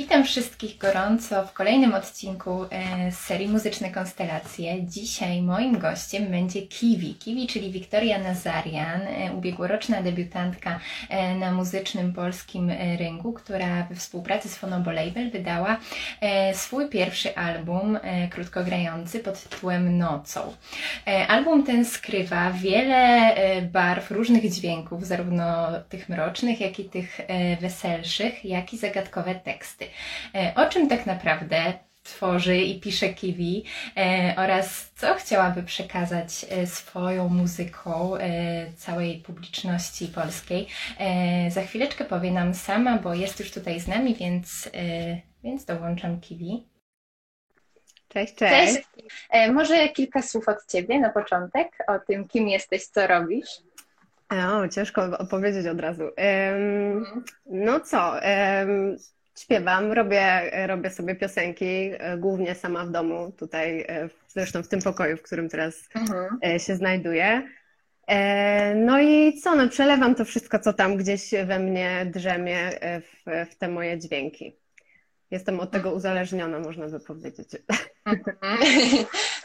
Witam wszystkich gorąco w kolejnym odcinku e, z serii Muzyczne Konstelacje. Dzisiaj moim gościem będzie Kiwi. Kiwi, czyli Wiktoria Nazarian, e, ubiegłoroczna debiutantka e, na muzycznym polskim rynku, która we współpracy z Fonobo Label wydała swój pierwszy album krótkogrający pod tytułem Nocą. Album ten skrywa wiele barw, różnych dźwięków, zarówno tych mrocznych, jak i tych weselszych, jak i zagadkowe teksty. E, o czym tak naprawdę tworzy i pisze Kiwi e, oraz co chciałaby przekazać e, swoją muzyką całej publiczności polskiej. Za chwileczkę powie nam sama, bo jest już tutaj z nami, więc, więc dołączam Kiwi. Cześć, cześć. cześć. Może kilka słów od Ciebie na początek o tym, kim jesteś, co robisz. O, ciężko opowiedzieć od razu. Um, no co, um, Śpiewam, robię, robię sobie piosenki, e, głównie sama w domu, tutaj, e, zresztą w tym pokoju, w którym teraz mhm. E, się znajduję. No i co, no przelewam to wszystko, co tam gdzieś we mnie drzemie w, w te moje dźwięki. Jestem od tego uzależniona, można by powiedzieć.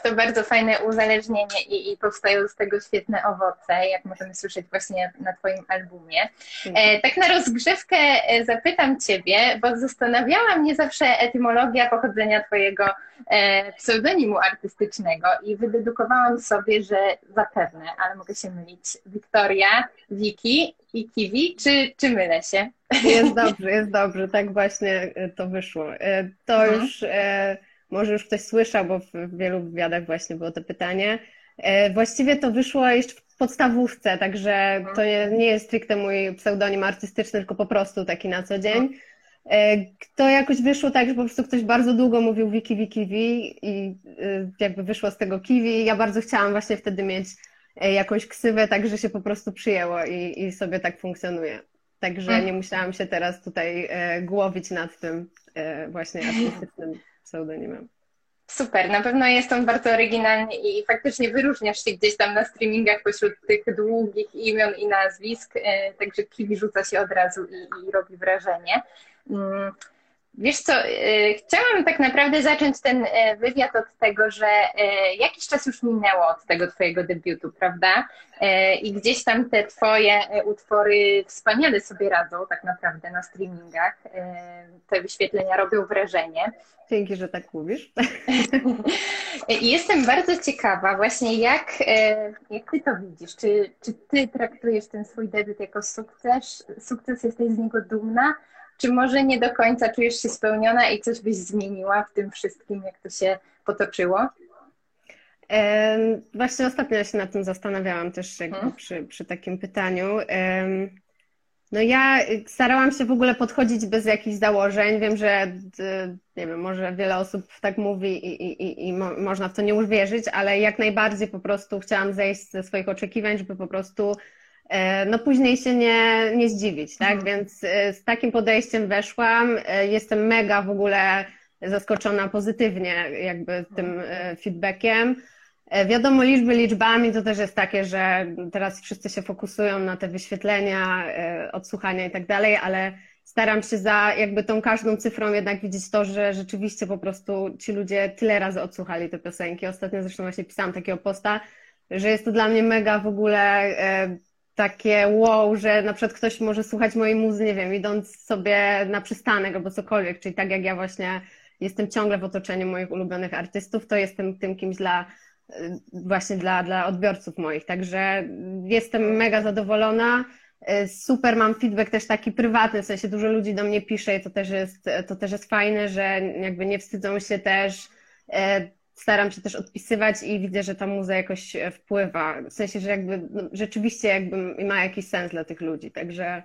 To bardzo fajne uzależnienie i, i powstają z tego świetne owoce, jak możemy słyszeć właśnie na Twoim albumie. E, tak na rozgrzewkę e, zapytam Ciebie, bo zastanawiała mnie zawsze etymologia pochodzenia Twojego e, pseudonimu artystycznego i wydedukowałam sobie, że zapewne, ale mogę się mylić, Wiktoria, Wiki i Kiwi, czy, czy mylę się? Jest dobrze, jest dobrze, tak właśnie to wyszło. To mhm. już może już ktoś słyszał, bo w wielu wywiadach właśnie było to pytanie. E, właściwie to wyszło jeszcze w podstawówce, także to nie jest stricte mój pseudonim artystyczny, tylko po prostu taki na co dzień. E, to jakoś wyszło tak, że po prostu ktoś bardzo długo mówił wiki, wiki, wiki i e, jakby wyszło z tego kiwi. Ja bardzo chciałam właśnie wtedy mieć jakąś ksywę, tak że się po prostu przyjęło i, i sobie tak funkcjonuje. Także nie musiałam się teraz tutaj głowić nad tym właśnie artystycznym pseudonimem. Super, na pewno jest on bardzo oryginalny i faktycznie wyróżniasz się gdzieś tam na streamingach pośród tych długich imion i nazwisk, e, także Kiwi rzuca się od razu i, i robi wrażenie. Mm, Wiesz co, e, chciałam tak naprawdę zacząć ten e, wywiad od tego, że e, jakiś czas już minęło od tego Twojego debiutu, prawda? I gdzieś tam te Twoje utwory wspaniale sobie radzą tak naprawdę na streamingach. Te wyświetlenia robią wrażenie. Dzięki, że tak mówisz. I jestem bardzo ciekawa właśnie, jak, jak Ty to widzisz? Czy, czy Ty traktujesz ten swój debiut jako sukces? Sukces, jesteś z niego dumna? Czy może nie do końca czujesz się spełniona i coś byś zmieniła w tym wszystkim, jak to się potoczyło? Właśnie ostatnio się nad tym zastanawiałam też hmm. przy, przy takim pytaniu. No ja starałam się w ogóle podchodzić bez jakichś założeń. Wiem, że nie wiem, może wiele osób tak mówi i, i, i mo można w to nie uwierzyć, ale jak najbardziej po prostu chciałam zejść ze swoich oczekiwań, żeby po prostu no później się nie, nie zdziwić, tak? Mhm. Więc e, z takim podejściem weszłam. E, jestem mega w ogóle zaskoczona pozytywnie jakby tym feedbackiem. Wiadomo, liczby liczbami to też jest takie, że teraz wszyscy się fokusują na te wyświetlenia, odsłuchania i tak dalej, ale staram się za jakby tą każdą cyfrą jednak widzieć to, że rzeczywiście po prostu ci ludzie tyle razy odsłuchali te piosenki. Ostatnio zresztą właśnie pisałam takiego posta, że jest to dla mnie mega w ogóle takie wow, że na przykład ktoś może słuchać mojej muzy, nie wiem, idąc sobie na przystanek albo cokolwiek, czyli tak jak ja właśnie jestem ciągle w otoczeniu moich ulubionych artystów, to jestem tym kimś dla właśnie dla, dla odbiorców moich, także jestem mega zadowolona. Super, mam feedback też taki prywatny, w sensie dużo ludzi do mnie pisze i to też jest, to też jest fajne, że jakby nie wstydzą się też e, staram się też odpisywać i widzę, że ta muza jakoś e, wpływa. W sensie, że jakby no, rzeczywiście jakby ma jakiś sens dla tych ludzi. Także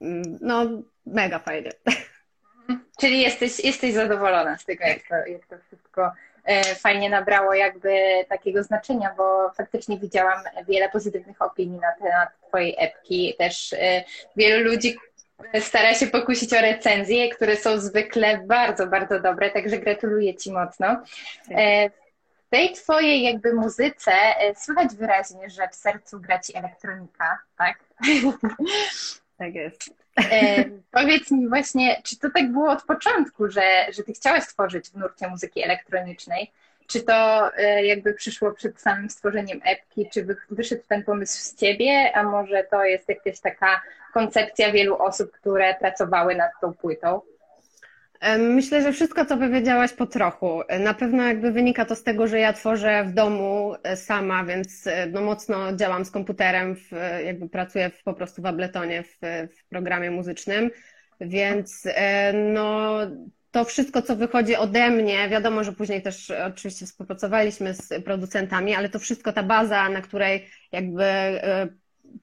mm, no, mega fajnie. Czyli jesteś, jesteś zadowolona z tego, jak to, jak to wszystko e, fajnie nabrało jakby takiego znaczenia, bo faktycznie widziałam wiele pozytywnych opinii na temat Twojej epki. Też e, wielu ludzi stara się pokusić o recenzje, które są zwykle bardzo, bardzo dobre, także gratuluję Ci mocno. E, w tej Twojej jakby muzyce e, słychać wyraźnie, że w sercu gra Ci elektronika, tak? Tak jest. E, powiedz mi właśnie, czy to tak było od początku, że, że ty chciałaś stworzyć w nurcie muzyki elektronicznej? Czy to e, jakby przyszło przed samym stworzeniem epki? Czy wyszedł ten pomysł z ciebie, a może to jest jakaś taka koncepcja wielu osób, które pracowały nad tą płytą? Myślę, że wszystko, co powiedziałaś po trochu. Na pewno jakby wynika to z tego, że ja tworzę w domu e, sama, więc e, no mocno działam z komputerem, w, jakby pracuję w, po prostu w Abletonie, w, w programie muzycznym, więc e, no to wszystko, co wychodzi ode mnie, wiadomo, że później też oczywiście współpracowaliśmy z producentami, ale to wszystko, ta baza, na której jakby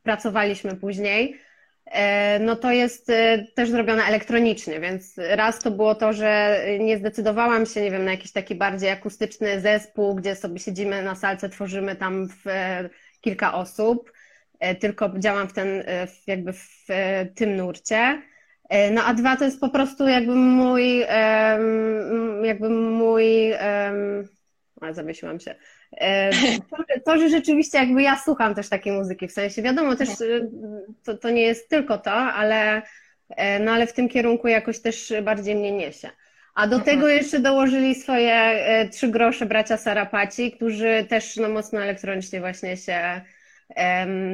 pracowaliśmy później, E, no to jest e, też zrobione elektronicznie, więc raz to było to, że nie zdecydowałam się, nie wiem, na jakiś taki bardziej akustyczny zespół, gdzie sobie siedzimy na salce, tworzymy tam e, kilka osób, tylko działam w ten, jakby w tym nurcie. No a dwa to jest po prostu jakby mój, jakby mój, a zawiesiłam się, E, to, to, że rzeczywiście jakby ja słucham też takiej muzyki, w sensie wiadomo też, e, to, to nie jest tylko to, ale, e, no ale w tym kierunku jakoś też bardziej mnie niesie. A do tego jeszcze dołożyli swoje trzy grosze bracia Sarapaci, którzy też no, mocno elektronicznie właśnie się,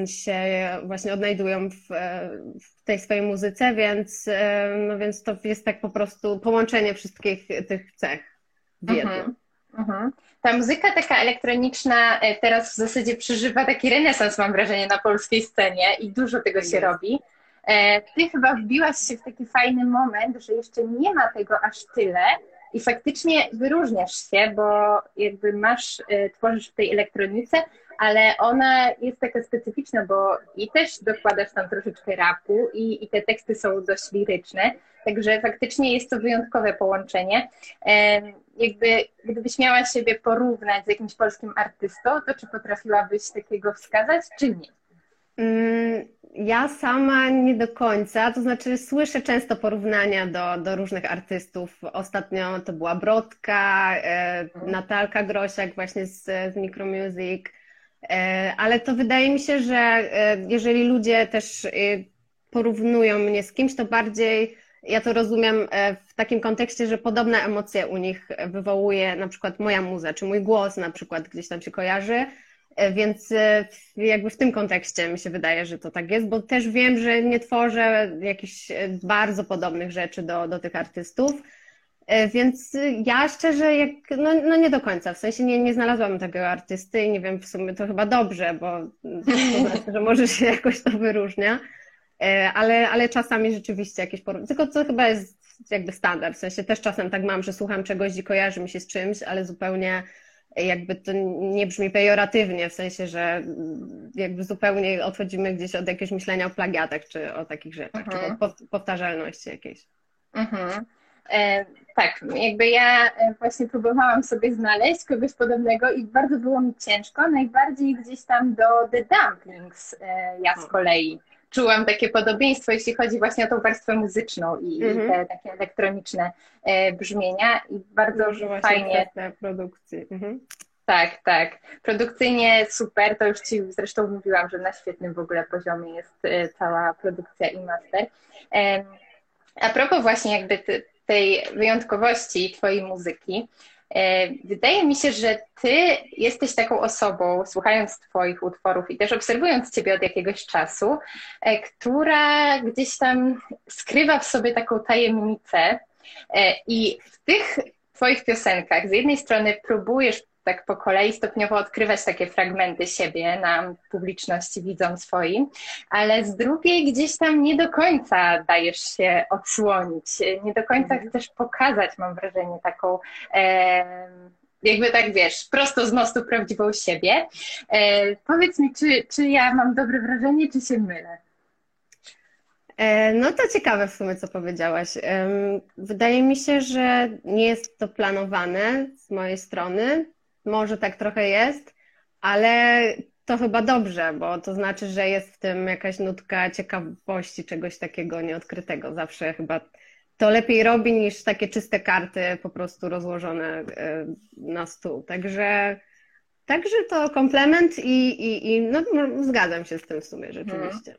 się właśnie odnajdują w, w tej swojej muzyce, więc, no, więc to jest tak po prostu połączenie wszystkich tych cech w jednym. Mhm. Mhm. Ta muzyka taka elektroniczna e, teraz w zasadzie przeżywa taki renesans, mam wrażenie, na polskiej scenie i dużo tego się robi. E, ty chyba wbiłaś się w taki fajny moment, że jeszcze nie ma tego aż tyle i faktycznie wyróżniasz się, bo jakby masz, e, tworzysz w tej elektronice, ale ona jest taka specyficzna, bo i też dokładasz tam troszeczkę rapu i, i te teksty są dość liryczne, także faktycznie jest to wyjątkowe połączenie jakby gdybyś miała siebie porównać z jakimś polskim artystą, to czy potrafiłabyś takiego wskazać, czy nie? Mm, ja sama nie do końca, to znaczy słyszę często porównania do, do różnych artystów. Ostatnio to była Brodka, e, mhm. Natalka Grosiak właśnie z, z Micromusic, e, ale to wydaje mi się, że e, jeżeli ludzie też porównują mnie z kimś, to bardziej ja to rozumiem e, w takim kontekście, że podobne emocje u nich wywołuje na przykład moja muza, czy mój głos na przykład gdzieś tam się kojarzy, e, więc e, jakby w tym kontekście mi się wydaje, że to tak jest, bo też wiem, że nie tworzę jakichś bardzo podobnych rzeczy do, do tych artystów, więc ja szczerze, jak, no, no nie do końca, w sensie nie, nie znalazłam takiego artysty i nie wiem, w sumie to chyba dobrze, bo to znaczy, że może się jakoś to wyróżnia. E, ale, ale czasami rzeczywiście jakieś porównanie. Tylko to chyba jest jakby standard. W sensie też czasem tak mam, że słucham czegoś i kojarzy mi się z czymś, ale zupełnie jakby to nie brzmi pejoratywnie, w sensie, że jakby zupełnie odchodzimy gdzieś od jakiegoś myślenia o plagiatach, czy o takich rzeczach, mhm. czy o powtarzalności jakiejś. Mhm. E, tak, jakby ja e, właśnie próbowałam sobie znaleźć kogoś podobnego i bardzo było mi ciężko, najbardziej gdzieś tam do The Dumplings e, ja z kolei czułam takie podobieństwo, jeśli chodzi właśnie o tą warstwę muzyczną i, mm -hmm. te takie elektroniczne e, brzmienia i bardzo Może fajnie. produkcji. Mhm. Tak, tak. Produkcyjnie super, to już Ci zresztą mówiłam, że na świetnym w ogóle poziomie jest cała produkcja i master. A propos właśnie jakby tej wyjątkowości Twojej muzyki, E, wydaje mi się, że ty jesteś taką osobą, słuchając Twoich utworów i też obserwując Ciebie od jakiegoś czasu, e, która gdzieś tam skrywa w sobie taką tajemnicę. E, I w tych Twoich piosenkach z jednej strony próbujesz tak po kolei stopniowo odkrywać takie fragmenty siebie na publiczności widzom swoim, ale z drugiej gdzieś tam nie do końca dajesz się odsłonić, nie do końca mhm. chcesz pokazać, mam wrażenie, taką e, jakby tak wiesz, prosto z mostu prawdziwą siebie. E, powiedz mi, czy, czy ja mam dobre wrażenie, czy się mylę? E, no to ciekawe w sumie, co powiedziałaś. Wydaje mi się, że nie jest to planowane z mojej strony. Może tak trochę jest, ale to chyba dobrze, bo to znaczy, że jest w tym jakaś nutka ciekawości, czegoś takiego nieodkrytego. Zawsze chyba to lepiej robi niż takie czyste karty po prostu rozłożone e, na stół. Także, także to komplement i, i, i no, zgadzam się z tym w sumie rzeczywiście.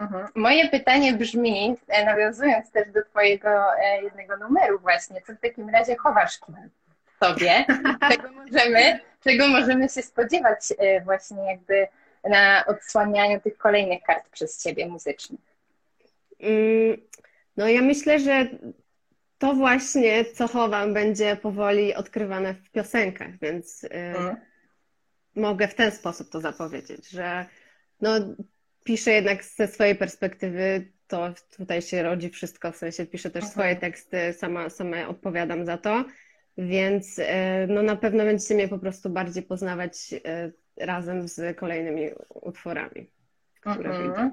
Mhm. Moje pytanie brzmi, e, nawiązując też do Twojego e, jednego numeru właśnie, co w takim razie chowasz w sobie? Czego możemy, czego możemy się spodziewać e, właśnie jakby na odsłanianiu tych kolejnych kart przez Ciebie muzycznych? Mm, no ja myślę, że to właśnie, co chowam, będzie powoli odkrywane w piosenkach, więc hmm. mogę w ten sposób to zapowiedzieć, że no, piszę jednak ze swojej perspektywy, to tutaj się rodzi wszystko, w sensie piszę też swoje teksty, sama, sama odpowiadam za to, więc e, no, na pewno będziecie mnie po prostu bardziej poznawać e, razem z kolejnymi utworami, które mhm. wyjdą.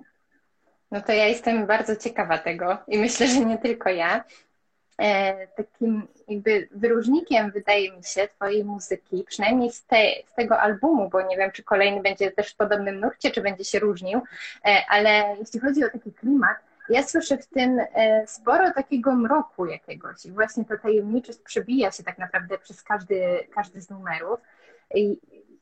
No to ja jestem bardzo ciekawa tego i myślę, że nie tylko ja. E, takim jakby wyróżnikiem, wydaje mi się, Twojej muzyki, przynajmniej z, te, z, tego albumu, bo nie wiem, czy kolejny będzie też w podobnym nurcie, czy będzie się różnił, e, ale jeśli chodzi o taki klimat, ja słyszę w tym e, sporo takiego mroku jakiegoś i właśnie ta tajemniczość przebija się tak naprawdę przez każdy, każdy z numerów. I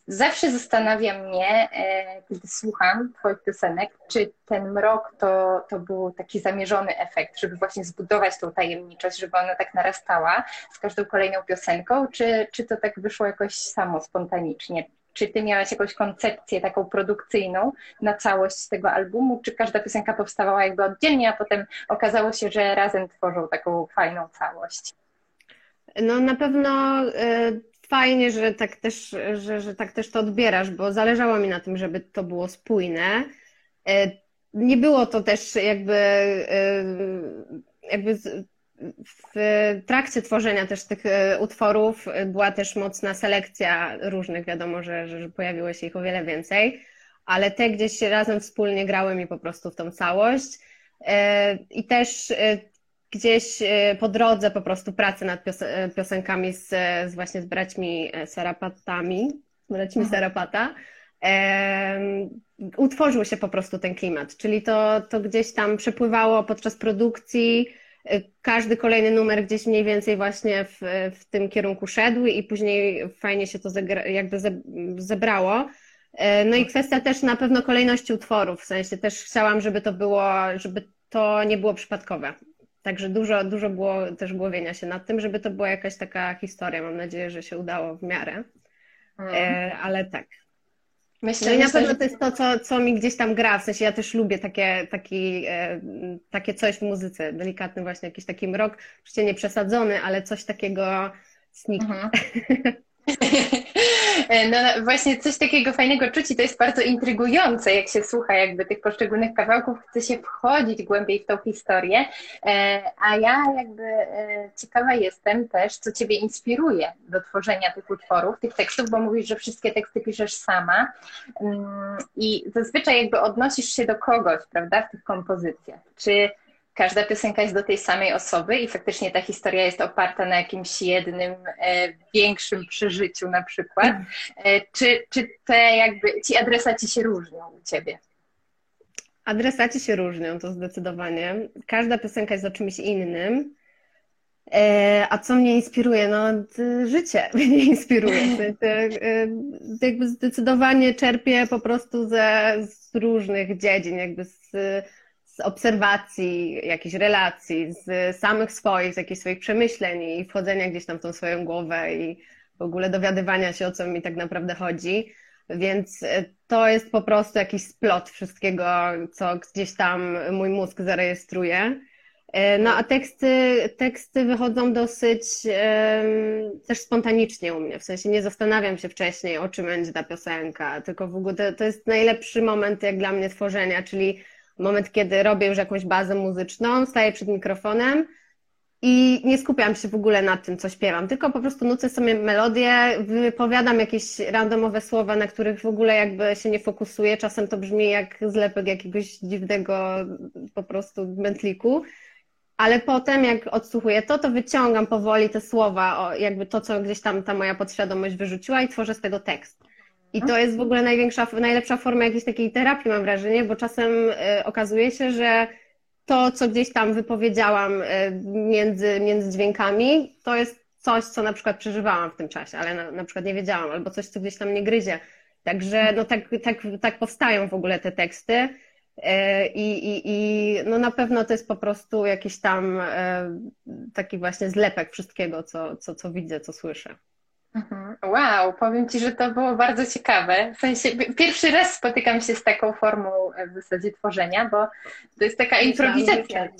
Zawsze zastanawia mnie, e, kiedy słucham Twoich piosenek, czy ten mrok to, to był taki zamierzony efekt, żeby właśnie zbudować tą tajemniczość, żeby ona tak narastała z każdą kolejną piosenką, czy, czy to tak wyszło jakoś samo, spontanicznie? Czy ty miałaś jakąś koncepcję taką produkcyjną na całość tego albumu, czy każda piosenka powstawała jakby oddzielnie, a potem okazało się, że razem tworzą taką fajną całość? No na pewno y, fajnie, że tak, też, że, że tak też to odbierasz, bo zależało mi na tym, żeby to było spójne. E, nie było to też jakby, e, jakby w trakcie tworzenia też tych e, utworów była też mocna selekcja różnych, wiadomo, że, że pojawiło się ich o wiele więcej, ale te gdzieś razem wspólnie grały mi po prostu w tą całość. I też gdzieś e, po drodze po prostu pracy nad e, piosenkami z, z właśnie z braćmi e, Sarapatami, braćmi mhm. Sarapata, e, utworzył się po prostu ten klimat, czyli to, to gdzieś tam przepływało podczas produkcji, każdy kolejny numer gdzieś mniej więcej właśnie w, w tym kierunku szedł i później fajnie się to zegra, jakby zebrało. No i kwestia też na pewno kolejności utworów, w sensie też chciałam, żeby to było, żeby to nie było przypadkowe, Także dużo, dużo było też głowienia się nad tym, żeby to była jakaś taka historia. Mam nadzieję, że się udało w miarę. Mm. E, ale tak. Myślę, no i na myślę, pewno to jest to, co, co mi gdzieś tam gra. W sensie ja też lubię takie, taki, e, takie coś w muzyce. Delikatny właśnie jakiś taki mrok. Oczywiście nie przesadzony, ale coś takiego sneaky. No, no właśnie coś takiego fajnego czuć i to jest bardzo intrygujące, jak się słucha jakby tych poszczególnych kawałków, chce się wchodzić głębiej w tą historię, e, a ja jakby e, ciekawa jestem też, co Ciebie inspiruje do tworzenia tych utworów, tych tekstów, bo mówisz, że wszystkie teksty piszesz sama mm, i zazwyczaj jakby odnosisz się do kogoś, prawda, w tych kompozycjach. Czy każda piosenka jest do tej samej osoby i faktycznie ta historia jest oparta na jakimś jednym e, większym przeżyciu na przykład. E, czy, czy te jakby, ci adresaci się różnią u Ciebie? Adresaci się różnią, to zdecydowanie. Każda piosenka jest o czymś innym. E, a co mnie inspiruje? No, życie mnie inspiruje. E, jakby zdecydowanie czerpię po prostu ze, z różnych dziedzin, jakby z z obserwacji, jakichś relacji, z samych swoich, z jakichś swoich przemyśleń i wchodzenia gdzieś tam w tą swoją głowę i w ogóle dowiadywania się, o co mi tak naprawdę chodzi. Więc e, to jest po prostu jakiś splot wszystkiego, co gdzieś tam mój mózg zarejestruje. E, no a teksty, teksty wychodzą dosyć um, też spontanicznie u mnie, w sensie nie zastanawiam się wcześniej, o czym będzie ta piosenka, tylko w ogóle to, to jest najlepszy moment jak dla mnie tworzenia, czyli moment, kiedy robię już jakąś bazę muzyczną, staję przed mikrofonem i nie skupiam się w ogóle na tym, co śpiewam, tylko po prostu nucę sobie melodię, wypowiadam jakieś randomowe słowa, na których w ogóle jakby się nie fokusuję. Czasem to brzmi jak zlepek jakiegoś dziwnego po prostu mętliku. Ale potem, jak odsłuchuję to, to wyciągam powoli te słowa, jakby to, co gdzieś tam ta moja podświadomość wyrzuciła i tworzę z tego tekst. I to jest w ogóle największa, najlepsza forma jakiejś takiej terapii, mam wrażenie, bo czasem y, okazuje się, że to, co gdzieś tam wypowiedziałam y, między, między dźwiękami, to jest coś, co na przykład przeżywałam w tym czasie, ale na, na przykład nie wiedziałam, albo coś, co gdzieś tam nie gryzie. Także no tak, tak, tak powstają w ogóle te teksty. E, I, i, I no na pewno to jest po prostu jakiś tam taki właśnie zlepek wszystkiego, co, co, co widzę, co słyszę. Mhm. Wow, powiem Ci, że to było bardzo ciekawe. W sensie, pierwszy raz spotykam się z taką formą w zasadzie tworzenia, bo to jest taka improwizacja.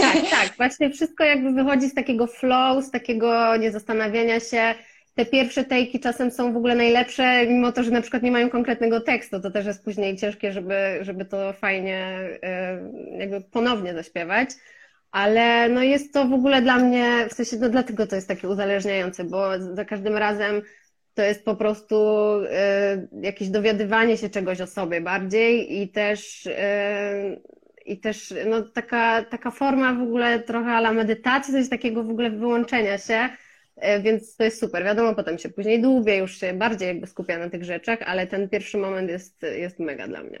Tak, tak, właśnie wszystko jakby wychodzi z takiego flow, z takiego niezastanawiania się, te pierwsze tejki czasem są w ogóle najlepsze, mimo to, że na przykład nie mają konkretnego tekstu, to też jest później ciężkie, żeby, żeby to fajnie e, jakby ponownie zaśpiewać. Ale no jest to w ogóle dla mnie, w sensie, no dlatego to jest takie uzależniające, bo za każdym razem to jest po prostu y, jakieś dowiadywanie się czegoś o sobie bardziej i też, y, i też no, taka, taka forma w ogóle trochę ala medytacji, coś takiego w ogóle wyłączenia się, E, więc to jest super. Wiadomo, potem się później dłubię, już się bardziej jakby skupia na tych rzeczach, ale ten pierwszy moment jest, jest mega dla mnie.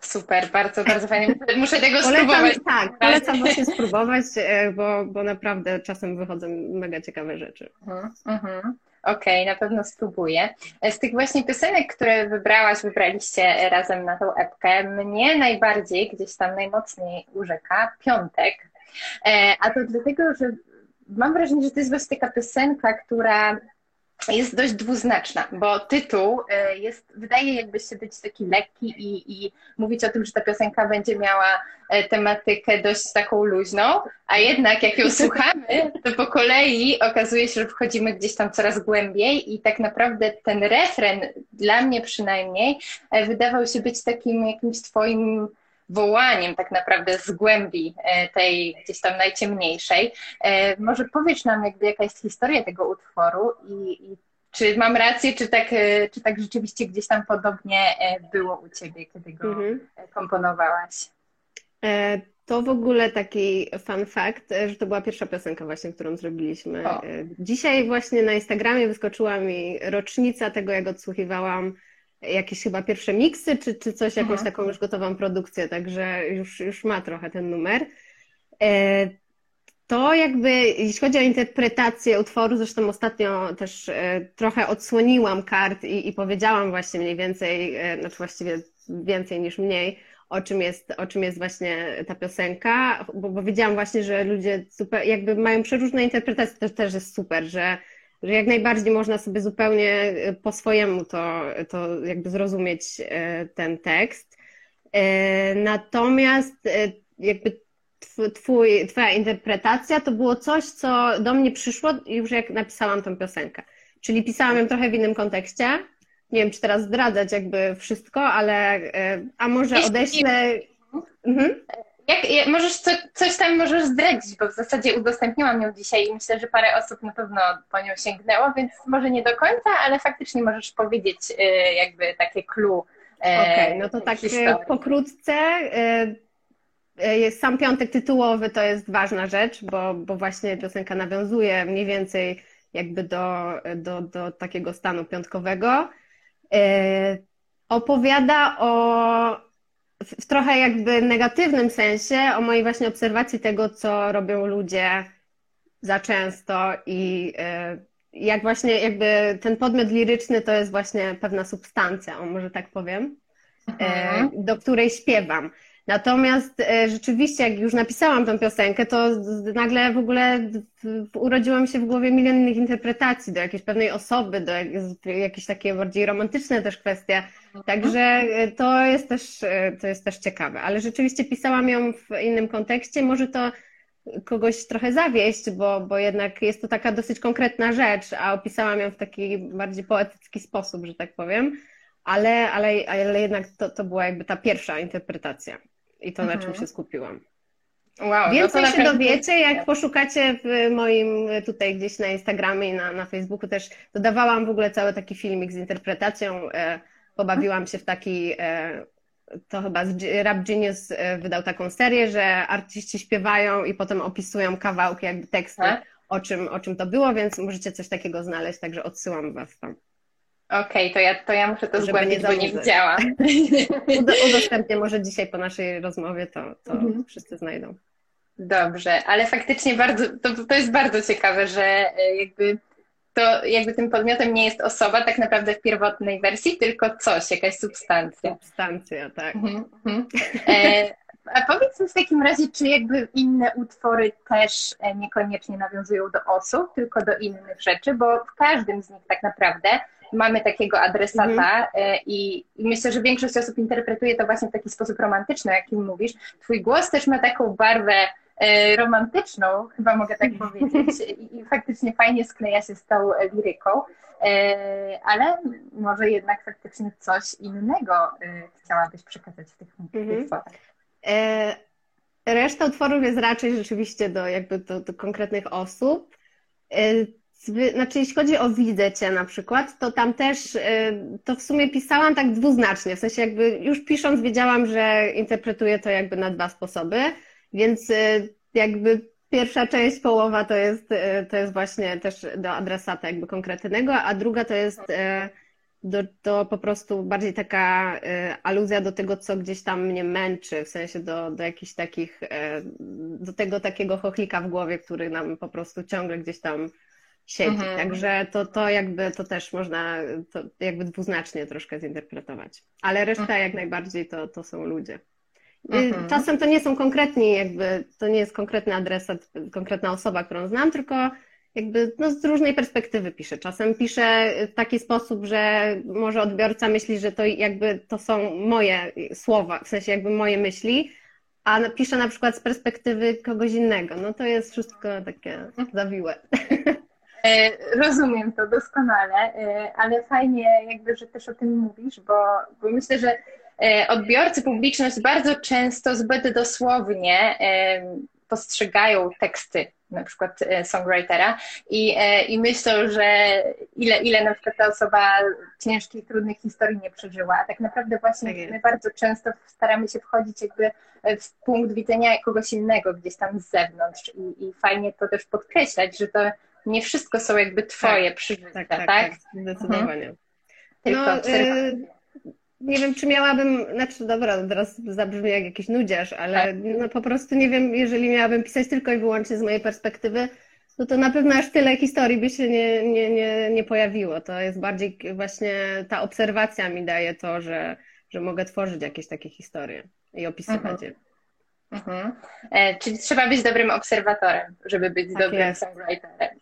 Super, bardzo, bardzo fajnie. Muszę tego polecam, spróbować. Tak, polecam właśnie spróbować, e, bo, bo naprawdę czasem wychodzą mega ciekawe rzeczy. Mhm, mhm. Okej, okay, na pewno spróbuję. E, z tych właśnie piosenek, które wybrałaś, wybraliście razem na tą epkę, mnie najbardziej, gdzieś tam najmocniej urzeka Piątek. A to dlatego, że mam wrażenie, że to jest właśnie taka piosenka, która jest dość dwuznaczna, bo tytuł e, jest, wydaje jakby się być taki lekki i, i mówić o tym, że ta piosenka będzie miała e, tematykę dość taką luźną, a jednak jak ją słuchamy, to po kolei okazuje się, że wchodzimy gdzieś tam coraz głębiej i tak naprawdę ten refren, dla mnie przynajmniej, e, wydawał się być takim jakimś twoim wołaniem tak naprawdę z głębi e, tej gdzieś tam najciemniejszej. E, może powiesz nam jakby jaka jest historia tego utworu i, i czy mam rację, czy tak, e, czy tak rzeczywiście gdzieś tam podobnie było u Ciebie, kiedy go mhm. komponowałaś? To w ogóle taki fun fact, że to była pierwsza piosenka właśnie, którą zrobiliśmy. O. Dzisiaj właśnie na Instagramie wyskoczyła mi rocznica tego, jak odsłuchiwałam jakieś chyba pierwsze miksy, czy, czy coś, jakąś mhm. taką już gotową produkcję, także już, już ma trochę ten numer. E, to jakby, jeśli chodzi o interpretację utworu, zresztą ostatnio też e, trochę odsłoniłam kart i, i powiedziałam właśnie mniej więcej, e, znaczy właściwie więcej niż mniej, o czym jest, o czym jest właśnie ta piosenka, bo, bo wiedziałam właśnie, że ludzie super, jakby mają przeróżne interpretacje, to też jest super, że że jak najbardziej można sobie zupełnie e, po swojemu to, to jakby zrozumieć e, ten tekst. E, natomiast jakby twój, twoja interpretacja to było coś, co do mnie przyszło już jak napisałam tą piosenkę. Czyli pisałam ją trochę w innym kontekście. Nie wiem, czy teraz zdradzać jakby wszystko, ale a może odeślę... Mhm. Jak, możesz co, coś tam możesz zdradzić, bo w zasadzie udostępniłam ją dzisiaj i myślę, że parę osób na pewno po nią sięgnęło, więc może nie do końca, ale faktycznie możesz powiedzieć y, jakby takie clue. Y, Okej, okay, no to tak y, historii. pokrótce. Sam piątek tytułowy to jest ważna rzecz, bo, bo właśnie piosenka nawiązuje mniej więcej jakby do, do, do takiego stanu piątkowego. Opowiada o w trochę jakby negatywnym sensie o mojej właśnie obserwacji tego, co robią ludzie za często i y, jak właśnie jakby ten podmiot liryczny to jest właśnie pewna substancja, o może tak powiem, mhm. do której śpiewam. Natomiast e, rzeczywiście, jak już napisałam tę piosenkę, to nagle w ogóle urodziło mi się w głowie milion innych interpretacji do jakiejś pewnej osoby, do jakieś takie bardziej romantyczne też kwestie. Także e, to jest też, e, to jest też ciekawe. Ale rzeczywiście pisałam ją w innym kontekście. Może to kogoś trochę zawieść, bo, bo jednak jest to taka dosyć konkretna rzecz, a opisałam ją w taki bardziej poetycki sposób, że tak powiem. Ale, ale, ale jednak to, to była jakby ta pierwsza interpretacja i to, mhm. na czym mhm. się skupiłam. Wow, Więcej no się dowiecie, jak poszukacie w moim tutaj gdzieś na Instagramie i na, na Facebooku też dodawałam w ogóle cały taki filmik z interpretacją. E, pobawiłam się w taki, e, to chyba Rap Genius e, wydał taką serię, że artyści śpiewają i potem opisują kawałki, jakby teksty, tak. o czym, o czym to było, więc możecie coś takiego znaleźć, także odsyłam Was tam. Okej, okay, to, ja, to ja muszę to zgłębić, bo nie widziałam. Udostępnię może dzisiaj po naszej rozmowie, to, to mhm. wszyscy znajdą. Dobrze, ale faktycznie bardzo, to, to jest bardzo ciekawe, że e, jakby to jakby tym podmiotem nie jest osoba tak naprawdę w pierwotnej wersji, tylko coś, jakaś substancja. Substancja, tak. Mhm, mhm. E, a powiedz mi w takim razie, czy jakby inne utwory też e, niekoniecznie nawiązują do osób, tylko do innych rzeczy, bo w każdym z nich tak naprawdę mamy takiego adresata mhm. E, i, myślę, że większość osób interpretuje to właśnie w taki sposób romantyczny, jakim mówisz. Twój głos też ma taką barwę e, romantyczną, chyba mogę tak mhm. powiedzieć, i, faktycznie fajnie skleja się z tą liryką, ale może jednak faktycznie coś innego chciałabyś przekazać w tych, mhm. utworach. E, reszta utworów jest raczej rzeczywiście do jakby do, do konkretnych osób. Znaczy, jeśli chodzi o Widzę Cię na przykład, to tam też e, to w sumie pisałam tak dwuznacznie. W sensie jakby już pisząc wiedziałam, że interpretuję to jakby na dwa sposoby, więc jakby pierwsza część, połowa to jest, to jest właśnie też do adresata jakby konkretnego, a druga to jest do, po prostu bardziej taka y, aluzja do tego, co gdzieś tam mnie męczy, w sensie do, do jakichś takich, y, do tego takiego chochlika w głowie, który nam po prostu ciągle gdzieś tam siedzi. Mhm. Także to, to jakby to też można to jakby dwuznacznie troszkę zinterpretować. Ale reszta mhm. jak najbardziej to, to są ludzie. Mhm. Czasem to nie są konkretni, jakby to nie jest konkretny adresat, konkretna osoba, którą znam, tylko jakby no, z różnej perspektywy piszę. Czasem piszę w taki sposób, że może odbiorca myśli, że to jakby to są moje słowa, w sensie jakby moje myśli, a piszę na przykład z perspektywy kogoś innego. No to jest wszystko takie zawiłe. E, rozumiem to doskonale, e, ale fajnie jakby, że też o tym mówisz, bo, bo myślę, że e, odbiorcy, publiczność bardzo często zbyt dosłownie postrzegają teksty na przykład songwritera i, i myślą, że ile, ile na przykład ta osoba ciężkiej, trudnych historii nie przeżyła. Tak naprawdę właśnie tak my bardzo często staramy się wchodzić jakby w punkt widzenia kogoś innego gdzieś tam z zewnątrz i, i fajnie to też podkreślać, że to nie wszystko są jakby twoje tak, przeżycia, tak? tak, tak? tak zdecydowanie. Mhm. Tylko no, y nie wiem, czy miałabym, znaczy dobra, teraz zabrzmi jak jakiś nudziarz, ale tak. no po prostu nie wiem, jeżeli miałabym pisać tylko i wyłącznie z mojej perspektywy, no to na pewno aż tyle historii by się nie, nie, nie, nie pojawiło. To jest bardziej właśnie ta obserwacja mi daje to, że, że mogę tworzyć jakieś takie historie i opisywać mhm. je. Mhm. E, czyli trzeba być dobrym obserwatorem, żeby być tak dobrym jest. songwriterem.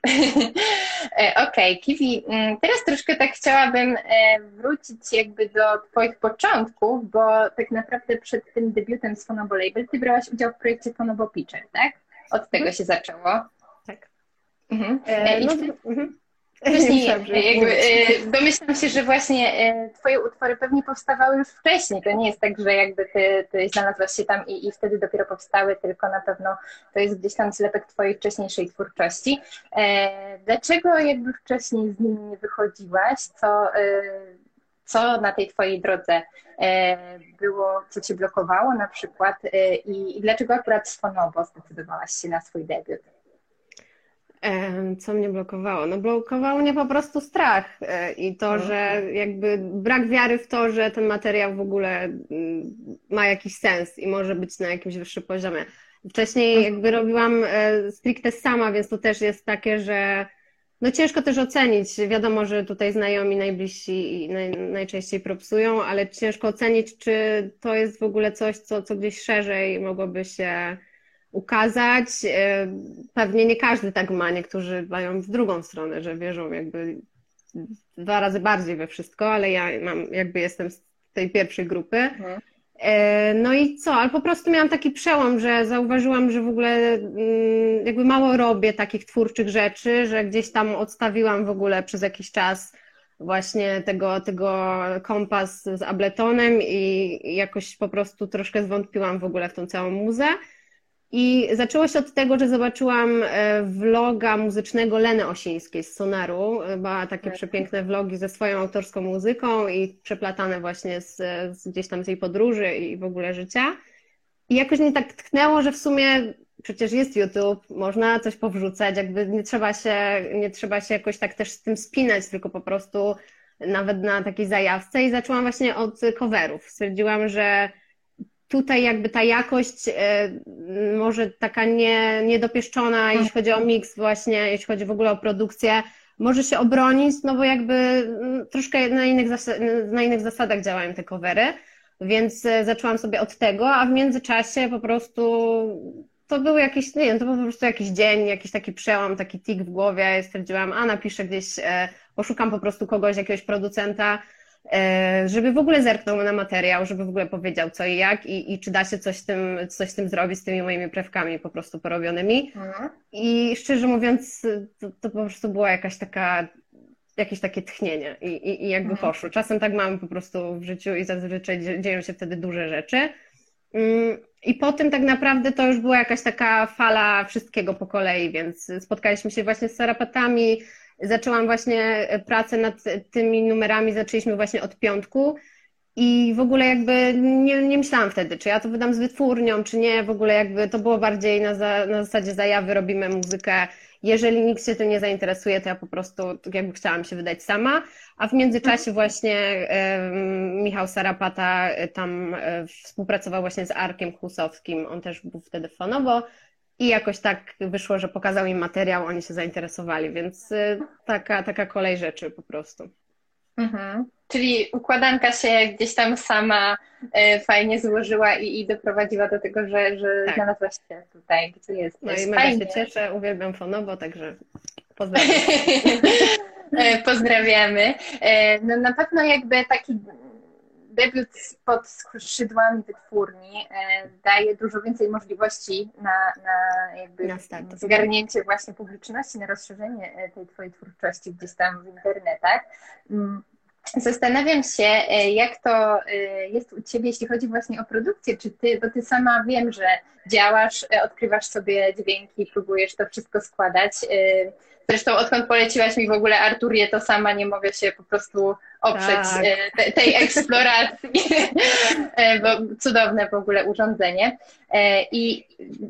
e, Okej, okay. Kiwi, mm, teraz troszkę tak chciałabym e, wrócić jakby do Twoich początków, bo tak naprawdę przed tym debiutem z Fonobo Label Ty brałaś udział w projekcie Fonobo Pitcher, tak? Od tego mhm. się zaczęło. Tak. Mhm. E, no, mhm. Wcześniej, jakby, e, domyślam się, że właśnie e, Twoje utwory pewnie powstawały już wcześniej. To nie jest tak, że jakby Ty, ty znalazłaś się tam i, i wtedy dopiero powstały, tylko na pewno to jest gdzieś tam zlepek Twojej wcześniejszej twórczości. E, dlaczego jakby wcześniej z nimi nie wychodziłaś? Co, co na tej Twojej drodze było, co Cię blokowało na przykład i, i dlaczego akurat z Fonobo zdecydowałaś się na swój debiut? Co mnie blokowało? No blokowało mnie po prostu strach e, i to, mhm. że jakby brak wiary w to, że ten materiał w ogóle ma jakiś sens i może być na jakimś wyższym poziomie. Wcześniej mhm. jakby robiłam e, stricte sama, więc to też jest takie, że no ciężko też ocenić. Wiadomo, że tutaj znajomi, najbliżsi naj, najczęściej propsują, ale ciężko ocenić, czy to jest w ogóle coś, co, co gdzieś szerzej mogłoby się ukazać. E, pewnie nie każdy tak ma, niektórzy mają w drugą stronę, że wierzą jakby dwa razy bardziej we wszystko, ale ja mam, jakby jestem z tej pierwszej grupy. Mhm. E, no i co, ale po prostu miałam taki przełom, że zauważyłam, że w ogóle mm, jakby mało robię takich twórczych rzeczy, że gdzieś tam odstawiłam w ogóle przez jakiś czas właśnie tego, tego kompas z Abletonem i jakoś po prostu troszkę zwątpiłam w ogóle w tą całą muzę. I zaczęło się od tego, że zobaczyłam e, vloga muzycznego Leny Osińskiej z Sonaru. Była takie tak. przepiękne vlogi ze swoją autorską muzyką i przeplatane właśnie z, z gdzieś tam z jej podróży i w ogóle życia. I jakoś mnie tak tknęło, że w sumie przecież jest YouTube, można coś powrzucać, jakby nie trzeba się, nie trzeba się jakoś tak też z tym spinać, tylko po prostu nawet na takiej zajawce i zaczęłam właśnie od coverów. Stwierdziłam, że tutaj jakby ta jakość e, może taka nie, niedopieszczona, jeśli chodzi o miks właśnie, jeśli chodzi w ogóle o produkcję, może się obronić, no bo jakby mm, troszkę na innych, na innych zasadach działają te covery, więc e, zaczęłam sobie od tego, a w międzyczasie po prostu to był jakiś, nie wiem, to był po prostu jakiś dzień, jakiś taki przełom, taki tik w głowie. Stwierdziłam, a napiszę gdzieś, e, poszukam po prostu kogoś, jakiegoś producenta, żeby w ogóle zerknął na materiał, żeby w ogóle powiedział co i jak i, i czy da się coś z, tym, coś z tym zrobić, z tymi moimi prawkami po prostu porobionymi. Mhm. I szczerze mówiąc, to, to, po prostu była jakaś taka, jakieś takie tchnienie i, i, i jakby mhm. poszło. Czasem tak mam po prostu w życiu i zazwyczaj dzieją się wtedy duże rzeczy. Mm, I po tym tak naprawdę to już była jakaś taka fala wszystkiego po kolei, więc spotkaliśmy się właśnie z sarapatami, zaczęłam właśnie pracę nad tymi numerami, zaczęliśmy właśnie od piątku. I w ogóle jakby nie, nie myślałam wtedy, czy ja to wydam z wytwórnią, czy nie, w ogóle jakby to było bardziej na, za, na zasadzie zajawy, robimy muzykę, jeżeli nikt się tym nie zainteresuje, to ja po prostu tak jakby chciałam się wydać sama, a w międzyczasie właśnie Michał Sarapata e, tam e, współpracował właśnie z Arkiem Husowskim, on też był wtedy fonowo i jakoś tak wyszło, że pokazał im materiał, oni się zainteresowali, więc e, taka, taka kolej rzeczy po prostu. Mhm. Czyli układanka się gdzieś tam sama e, fajnie złożyła i, i doprowadziła do tego, że, że tak. znalazłaś się tutaj, gdzie jest. No i mega się cieszę, uwielbiam fonowo, także pozdrawiam. E, pozdrawiamy. E, no na pewno jakby taki debiut pod skrzydłami wytwórni daje dużo więcej możliwości na, na jakby na zgarnięcie właśnie publiczności, na rozszerzenie tej twojej twórczości gdzieś tam w internetach. Mm, Zastanawiam się, e, jak to e, jest u Ciebie, jeśli chodzi właśnie o produkcję. Czy Ty, bo Ty sama wiem, że działasz, e, odkrywasz sobie dźwięki, próbujesz to wszystko składać. Zresztą odkąd poleciłaś mi w ogóle Arturię, to sama nie mogę się po prostu oprzeć tak. E, te, tej eksploracji, e, bo cudowne w ogóle urządzenie. E, I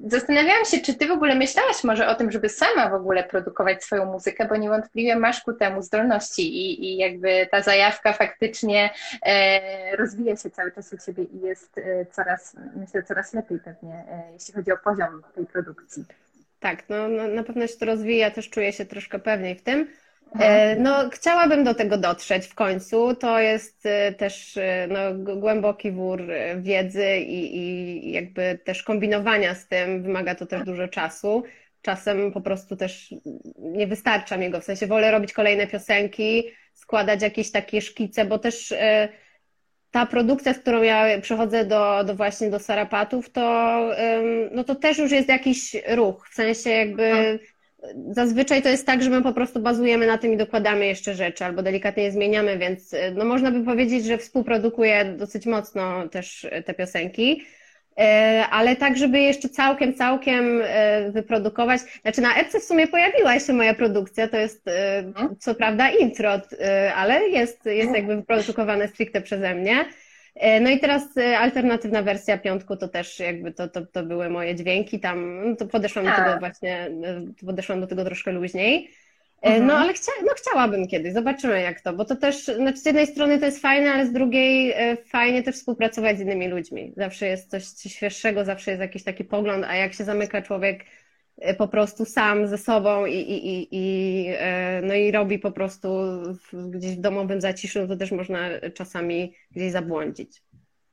zastanawiałam się, czy ty w ogóle myślałaś może o tym, żeby sama w ogóle produkować swoją muzykę, bo niewątpliwie masz ku temu zdolności i, i jakby ta zajawka faktycznie rozwija się cały czas u ciebie i jest coraz, myślę, coraz lepiej pewnie, jeśli chodzi o poziom tej produkcji. Tak, no, no, na pewno się to rozwija, też czuję się troszkę pewniej w tym. E, no, chciałabym do tego dotrzeć w końcu. To jest e, też e, no, głęboki wór wiedzy i, i jakby też kombinowania z tym. Wymaga to też dużo czasu. Czasem po prostu też nie wystarcza mi go, w sensie wolę robić kolejne piosenki, składać jakieś takie szkice, bo też ta produkcja, z którą ja przechodzę do, do właśnie do Sarapatów, to, no to też już jest jakiś ruch, w sensie jakby zazwyczaj to jest tak, że my po prostu bazujemy na tym i dokładamy jeszcze rzeczy, albo delikatnie je zmieniamy, więc no można by powiedzieć, że współprodukuję dosyć mocno też te piosenki. E, ale tak, żeby jeszcze całkiem, całkiem e, wyprodukować. Znaczy na epce w sumie pojawiła się moja produkcja, to jest e, mhm. co prawda intro, ale jest, jest mhm. jakby wyprodukowane stricte przeze mnie. No i teraz alternatywna wersja piątku to też jakby to, to, to były moje dźwięki, tam no to podeszłam do tego właśnie, podeszłam do tego troszkę luźniej. E, no, mhm. ale chcia, no, chciałabym kiedyś, zobaczymy jak to, bo to też, znaczy z jednej strony to jest fajne, ale z drugiej e, fajnie też współpracować z innymi ludźmi. Zawsze jest coś, świeższego, zawsze jest jakiś taki pogląd, a jak się zamyka człowiek e, po prostu sam ze sobą i, i, i, i, no i robi po prostu gdzieś w domowym zaciszu, to też można czasami gdzieś zabłądzić.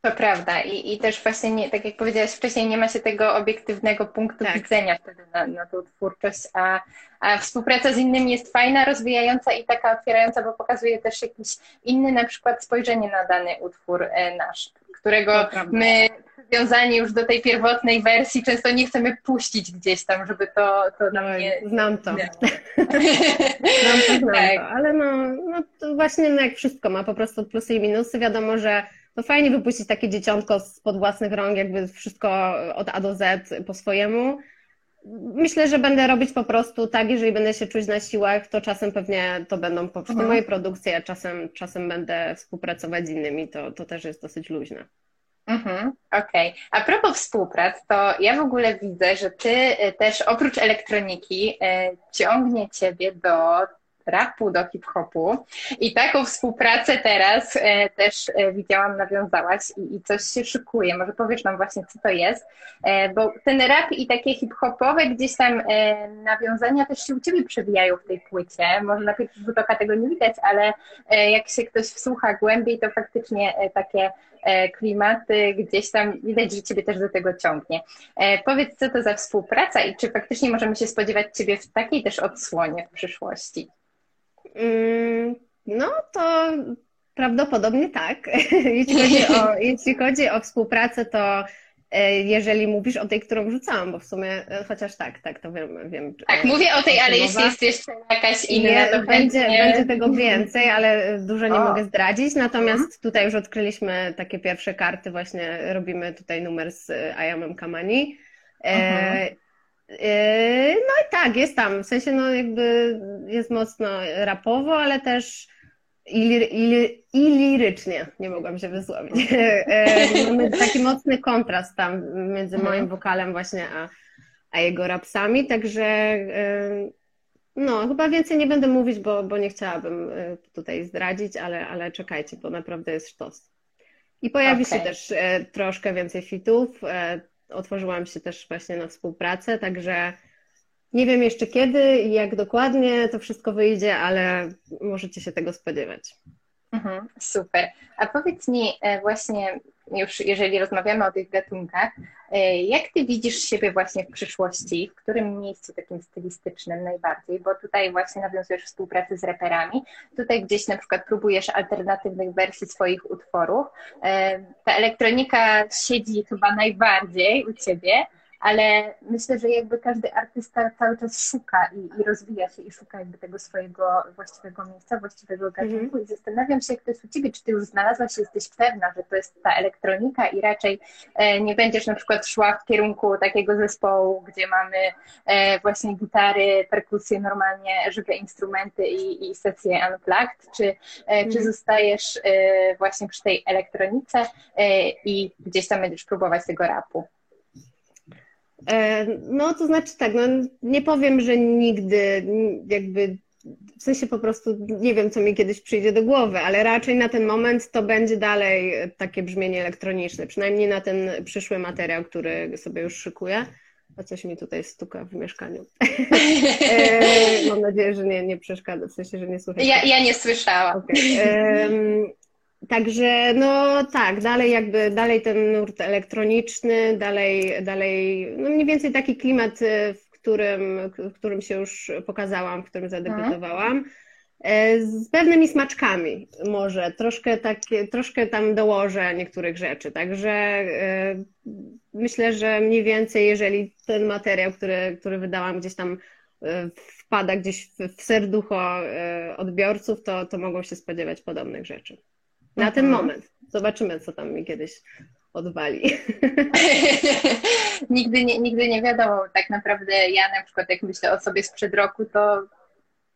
To prawda I, i też właśnie, nie, tak jak powiedziałaś wcześniej, nie ma się tego obiektywnego punktu tak. widzenia wtedy na, na tą twórczość, a, a współpraca z innymi jest fajna, rozwijająca i taka otwierająca, bo pokazuje też jakiś inny na przykład spojrzenie na dany utwór e, nasz, którego my związani już do tej pierwotnej wersji często nie chcemy puścić gdzieś tam, żeby to, to nam nie... Znam to. znam to, znam tak. to. Ale no, no to właśnie no jak wszystko ma po prostu plusy i minusy. Wiadomo, że to fajnie wypuścić takie dzieciątko spod własnych rąk, jakby wszystko od A do Z po swojemu. Myślę, że będę robić po prostu tak, jeżeli będę się czuć na siłach, to czasem pewnie to będą po prostu mhm. moje produkcje, a czasem, czasem będę współpracować z innymi, to, to też jest dosyć luźne. Mhm, Okej. Okay. A propos współprac, to ja w ogóle widzę, że ty y, też oprócz elektroniki y, ciągnie ciebie do rapu do hip-hopu i taką współpracę teraz e, też e, widziałam, nawiązałaś i, i, coś się szykuje. Może powiesz nam właśnie, co to jest, e, bo ten rap i takie hip-hopowe gdzieś tam e, nawiązania też się u Ciebie przewijają w tej płycie. Może na pierwszy rzut oka tego nie widać, ale e, jak się ktoś wsłucha głębiej, to faktycznie e, takie klimaty gdzieś tam widać, że Ciebie też do tego ciągnie. Powiedz, co to za współpraca i czy faktycznie możemy się spodziewać Ciebie w takiej też odsłonie w przyszłości? Mm, no to prawdopodobnie tak. jeśli, chodzi o, jeśli chodzi o współpracę, to e, jeżeli mówisz o tej, którą rzucałam, bo w sumie, e, chociaż tak, tak, to wiem. wiem tak, mówię o tej, ale jeśli jest jeszcze jakaś inna, to będzie, będzie tego więcej, ale dużo nie o. mogę zdradzić. Natomiast mhm. tutaj już odkryliśmy takie pierwsze karty, właśnie robimy tutaj numer z Ayamem Kamani. E, Yy, no i tak, jest tam, w sensie no jakby jest mocno rapowo, ale też i, i, i lirycznie, nie mogłam się wysłowić. Yy, mamy taki mocny kontrast tam między mhm. moim wokalem właśnie a, a jego rapsami, także yy, no chyba więcej nie będę mówić, bo, bo nie chciałabym tutaj zdradzić, ale, ale czekajcie, bo naprawdę jest sztos. I pojawi okay. się też troszkę więcej fitów, otworzyłam się też właśnie na współpracę, także nie wiem jeszcze kiedy i jak dokładnie to wszystko wyjdzie, ale możecie się tego spodziewać. Mhm, super. A powiedz mi e, właśnie, już jeżeli rozmawiamy o tych gatunkach, e, jak ty widzisz siebie właśnie w przyszłości? W którym miejscu takim stylistycznym najbardziej? Bo tutaj właśnie nawiązujesz współpracę z reperami, tutaj gdzieś na przykład próbujesz alternatywnych wersji swoich utworów. E, ta elektronika siedzi chyba najbardziej u ciebie, ale myślę, że jakby każdy artysta cały czas szuka i, i rozwija się i szuka jakby tego swojego właściwego miejsca, właściwego gatunku mm. i zastanawiam się, jak to jest u Ciebie, czy Ty już znalazłaś, jesteś pewna, że to jest ta elektronika i raczej e, nie będziesz na przykład szła w kierunku takiego zespołu, gdzie mamy e, właśnie gitary, perkusje, normalnie żywe instrumenty i, i sesje unplugged, czy, e, czy mhm. zostajesz e, właśnie przy tej elektronice e, i gdzieś tam będziesz próbować tego rapu? E, no, to znaczy tak, no, nie powiem, że nigdy jakby w sensie po prostu nie wiem, co mi kiedyś przyjdzie do głowy, ale raczej na ten moment to będzie dalej takie brzmienie elektroniczne, przynajmniej na ten przyszły materiał, który sobie już szykuję. A coś mi tutaj stuka w mieszkaniu. E, mam nadzieję, że nie, nie przeszkadza, w sensie, że nie słychać. Ja, ja nie słyszałam. Okay. Także no tak, dalej jakby, dalej ten nurt elektroniczny, dalej, dalej, no mniej więcej taki klimat, y, w którym, w którym się już pokazałam, w którym zadebiutowałam. E, z pewnymi smaczkami może, troszkę, takie, troszkę tam dołożę niektórych rzeczy, także e, myślę, że mniej więcej jeżeli ten materiał, który, który wydałam gdzieś tam e, wpada gdzieś w serducho odbiorców, to, to mogą się spodziewać podobnych rzeczy. Na mhm. ten moment. Zobaczymy, co tam mi kiedyś odwali. nigdy, nie, nigdy nie wiadomo. Tak naprawdę ja na przykład jak myślę o sobie sprzed roku, to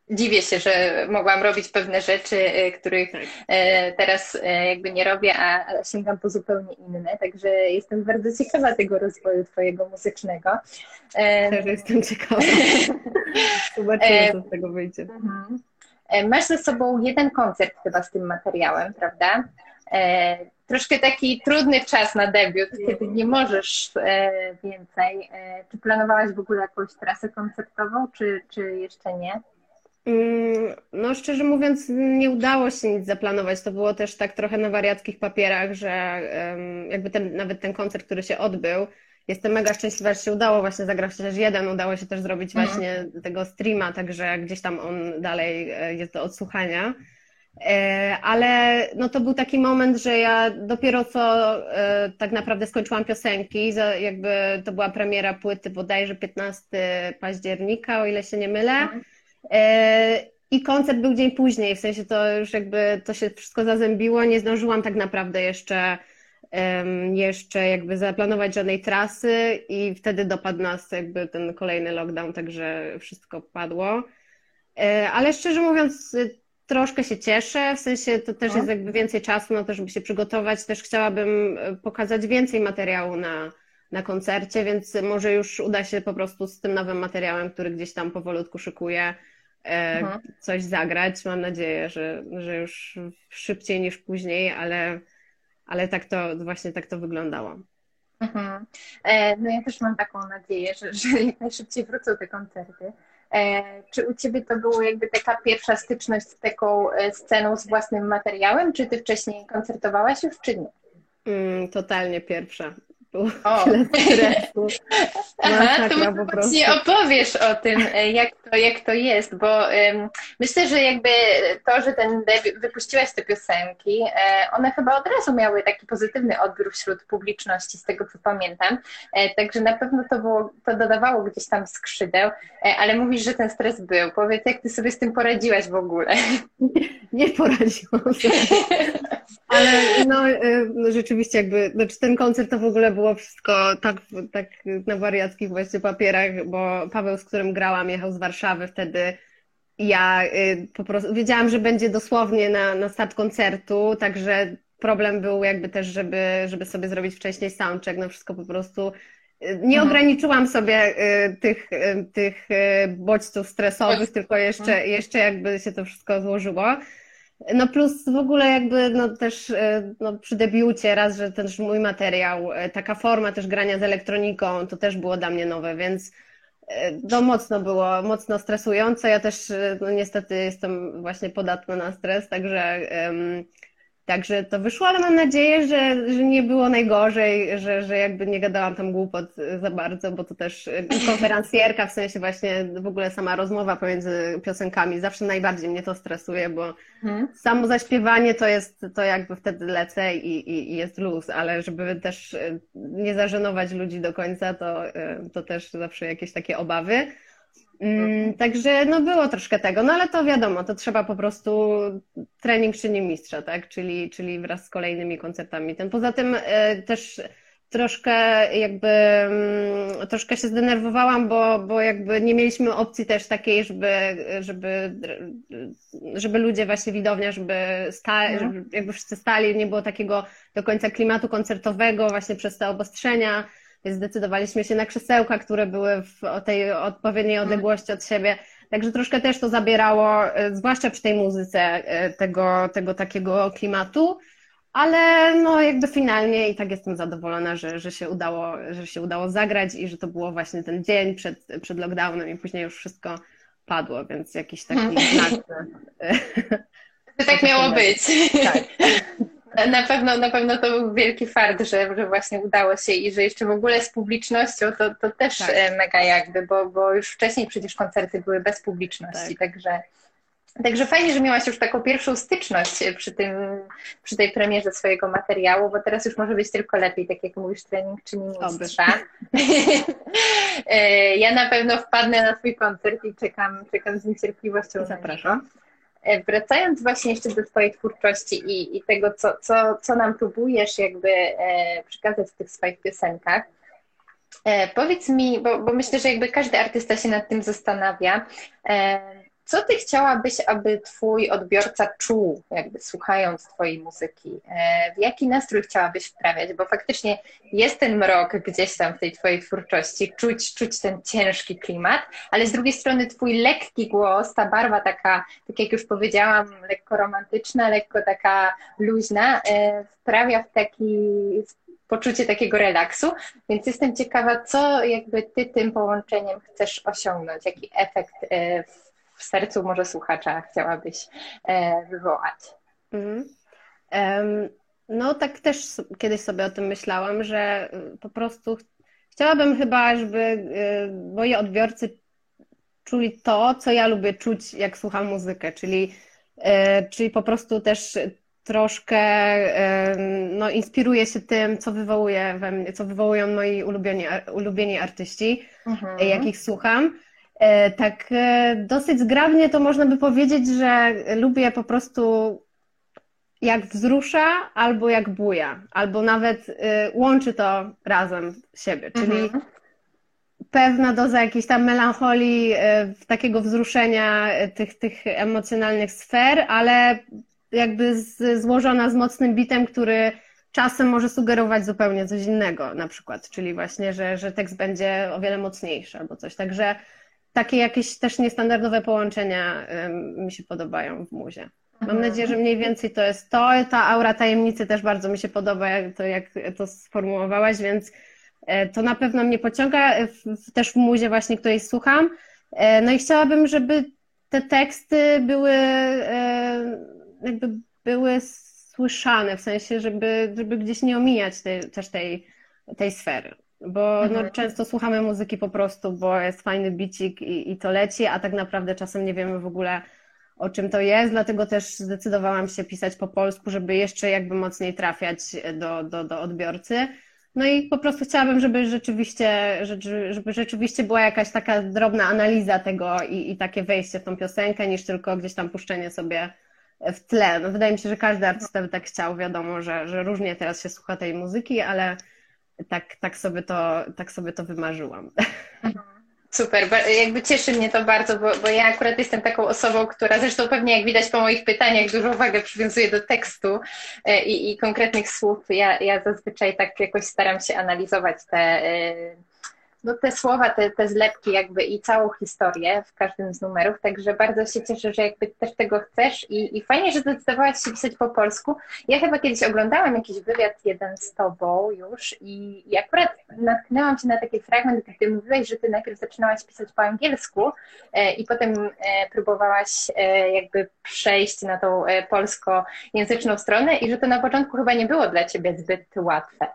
dziwię się, że mogłam robić pewne rzeczy, y, których tak. E, teraz e, jakby nie robię, a sięgam po zupełnie inne. Także jestem bardzo ciekawa tego rozwoju twojego muzycznego. Też jestem ciekawa. Zobaczymy, co z tego wyjdzie. Mhm. E, masz ze sobą jeden koncert chyba z tym materiałem, prawda? E, troszkę taki trudny czas na debiut, kiedy nie możesz e, więcej. Czy planowałaś w ogóle jakąś trasę koncertową, czy, czy jeszcze nie? Mm, no, szczerze mówiąc, nie udało się nic zaplanować. To było też tak trochę na wariackich papierach, że jakby ten, nawet ten koncert, który się odbył, Jestem mega szczęśliwa, że się udało właśnie zagrać chociaż jeden, udało się też zrobić mhm. właśnie tego streama, także gdzieś tam on dalej e, jest do odsłuchania. E, ale no to był taki moment, że ja dopiero co e, tak naprawdę skończyłam piosenki, jakby to była premiera płyty bodajże 15 października, o ile się nie mylę. Mhm. I koncert był dzień później, w sensie to już jakby to się wszystko zazębiło, nie zdążyłam tak naprawdę jeszcze jeszcze jakby zaplanować żadnej trasy i wtedy dopadł nas jakby ten kolejny lockdown, także wszystko padło. E, ale szczerze mówiąc, troszkę się cieszę, w sensie to też no. jest jakby więcej czasu na to, żeby się przygotować. Też chciałabym e, pokazać więcej materiału na, na koncercie, więc może już uda się po prostu z tym nowym materiałem, który gdzieś tam powolutku szykuję, mhm. coś zagrać. Mam nadzieję, że, że już szybciej niż później, ale, ale tak to właśnie tak to wyglądało. Mhm. No ja też mam taką nadzieję, że, że jak najszybciej wrócą te koncerty. E, czy u Ciebie to było jakby taka pierwsza styczność z taką e, sceną, z własnym materiałem, czy Ty wcześniej koncertowałaś już, czy nie? Mm, totalnie pierwsza było o. tyle stresu. Aha, to może właśnie opowiesz o tym, e, jak to, jak to jest, bo um, myślę, że jakby to, że ten wypuściłaś te piosenki, e, one chyba od razu miały taki pozytywny odbiór wśród publiczności, z tego co pamiętam, e, także na pewno to, było, to dodawało gdzieś tam skrzydeł, e, ale mówisz, że ten stres był. Powiedz, jak ty sobie z tym poradziłaś w ogóle? Nie, nie poradziłam sobie. Ale no, e, no rzeczywiście jakby, znaczy ten koncert to w ogóle był było wszystko tak, tak na wariackich właśnie papierach, bo Paweł, z którym grałam, jechał z Warszawy wtedy. Ja y, po prostu wiedziałam, że będzie dosłownie na, na start koncertu, także problem był jakby też, żeby, żeby sobie zrobić wcześniej soundcheck, no wszystko po prostu y, nie mhm. ograniczyłam sobie y, tych, tych bodźców stresowych, tylko jeszcze, mhm. jeszcze jakby się to wszystko złożyło. No plus w ogóle jakby no też e, no przy debiucie raz, że też mój materiał, e, taka forma też grania z elektroniką, to też było dla mnie nowe, więc e, no mocno było, mocno stresujące. Ja też no niestety jestem właśnie podatna na stres, także um, Także to wyszło, ale mam nadzieję, że, że nie było najgorzej, że, że jakby nie gadałam tam głupot za bardzo, bo to też y, konferencjerka, w sensie właśnie w ogóle sama rozmowa pomiędzy piosenkami zawsze najbardziej mnie to stresuje, bo hmm. samo zaśpiewanie to jest, to jakby wtedy lecę i, i, i jest luz, ale żeby też y, nie zażenować ludzi do końca, to, y, to też zawsze jakieś takie obawy. Mm, także no było troszkę tego, no ale to wiadomo, to trzeba po prostu trening czyni mistrza, tak? Czyli, czyli wraz z kolejnymi koncertami. Ten poza tym e, też troszkę jakby mm, troszkę się zdenerwowałam, bo, bo jakby nie mieliśmy opcji też takiej, żeby, żeby, żeby ludzie właśnie widownia, żeby, stali, mhm. żeby jakby wszyscy stali, nie było takiego do końca klimatu koncertowego właśnie przez te obostrzenia więc zdecydowaliśmy się na krzesełka, które były w tej odpowiedniej odległości od siebie. Także troszkę też to zabierało, e, zwłaszcza przy tej muzyce, e, tego, tego takiego klimatu. Ale no jakby finalnie i tak jestem zadowolona, że, że, się udało, że się udało zagrać i że to było właśnie ten dzień przed, przed lockdownem i później już wszystko padło, więc jakiś taki hmm. znak. To tak miało być. Tak. Na pewno, na pewno to był wielki fart, że, że właśnie udało się i że jeszcze w ogóle z publicznością to, to też tak. E, mega jakby, bo, bo już wcześniej przecież koncerty były bez publiczności, tak. także Także fajnie, że miałaś już taką pierwszą styczność przy, tym, przy tej premierze swojego materiału, bo teraz już może być tylko lepiej, tak jak mówisz, trening czyni mistrza. E, ja na pewno wpadnę na Twój koncert i czekam, czekam z niecierpliwością. Zapraszam. E, wracając właśnie jeszcze do Twojej twórczości i, i tego, co, co, co nam próbujesz jakby e, przekazać w tych swoich piosenkach, e, powiedz mi, bo, bo myślę, że jakby każdy artysta się nad tym zastanawia, co ty chciałabyś, aby twój odbiorca czuł, jakby słuchając twojej muzyki? E, w jaki nastrój chciałabyś wprawiać? Bo faktycznie jest ten mrok gdzieś tam w tej twojej twórczości, czuć, czuć ten ciężki klimat, ale z drugiej strony twój lekki głos, ta barwa taka, tak jak już powiedziałam, lekko romantyczna, lekko taka luźna, e, wprawia w taki poczucie takiego relaksu, więc jestem ciekawa, co jakby ty tym połączeniem chcesz osiągnąć, jaki efekt e, w w sercu może słuchacza chciałabyś e, wywołać? Mhm. Um, no tak też kiedyś sobie o tym myślałam, że y, po prostu chciałabym chyba, żeby y, moi odbiorcy czuli to, co ja lubię czuć, jak słucham muzykę, czyli, y, czyli po prostu też troszkę no, inspiruję się tym, co wywołuje we mnie, co wywołują moi ulubieni, ulubieni artyści, mhm. jakich słucham. E, tak e, dosyć zgrabnie to można by powiedzieć, że lubię po prostu jak wzrusza albo jak buja, albo nawet e, łączy to razem siebie, czyli mhm. pewna doza jakiejś tam melancholii, takiego wzruszenia tych, tych emocjonalnych sfer, ale jakby z, złożona z mocnym bitem, który czasem może sugerować zupełnie coś innego na przykład, czyli właśnie, że, że tekst będzie o wiele mocniejszy albo coś. Także takie jakieś też niestandardowe połączenia mi się podobają w muzie. Mam nadzieję, że mniej więcej to jest to. Ta aura tajemnicy też bardzo mi się podoba, to jak to sformułowałaś, więc e, to na pewno mnie pociąga w, też w muzie właśnie, której słucham. E, no i chciałabym, żeby te teksty były jakby były słyszane, w sensie, żeby, żeby gdzieś nie omijać tej, też tej, tej sfery. Bo no, mhm. często słuchamy muzyki po prostu, bo jest fajny bicik i, i to leci, a tak naprawdę czasem nie wiemy w ogóle o czym to jest, dlatego też zdecydowałam się pisać po polsku, żeby jeszcze jakby mocniej trafiać do, do, do odbiorcy. No i po prostu chciałabym, żeby rzeczywiście, żeby rzeczywiście była jakaś taka drobna analiza tego i, i takie wejście w tą piosenkę, niż tylko gdzieś tam puszczenie sobie w tle. No, wydaje mi się, że każdy artysta by tak chciał. Wiadomo, że, że różnie teraz się słucha tej muzyki, ale tak, tak, sobie, to, tak sobie to wymarzyłam. Super, jakby cieszy mnie to bardzo, bo, bo, ja akurat jestem taką osobą, która zresztą pewnie jak widać po moich pytaniach dużo uwagę przywiązuje do tekstu e, i, i konkretnych słów. Ja, ja zazwyczaj tak jakoś staram się analizować te e, no, te słowa, te, te zlepki jakby i całą historię w każdym z numerów, także bardzo się cieszę, że jakby też tego chcesz i, i fajnie, że zdecydowałaś się pisać po polsku. Ja chyba kiedyś oglądałam jakiś wywiad jeden z tobą już i, i akurat natknęłam się na taki fragment, gdy mówiłaś, że ty najpierw zaczynałaś pisać po angielsku e, i potem e, próbowałaś e, jakby przejść na tą e, polskojęzyczną stronę i że to na początku chyba nie było dla ciebie zbyt łatwe.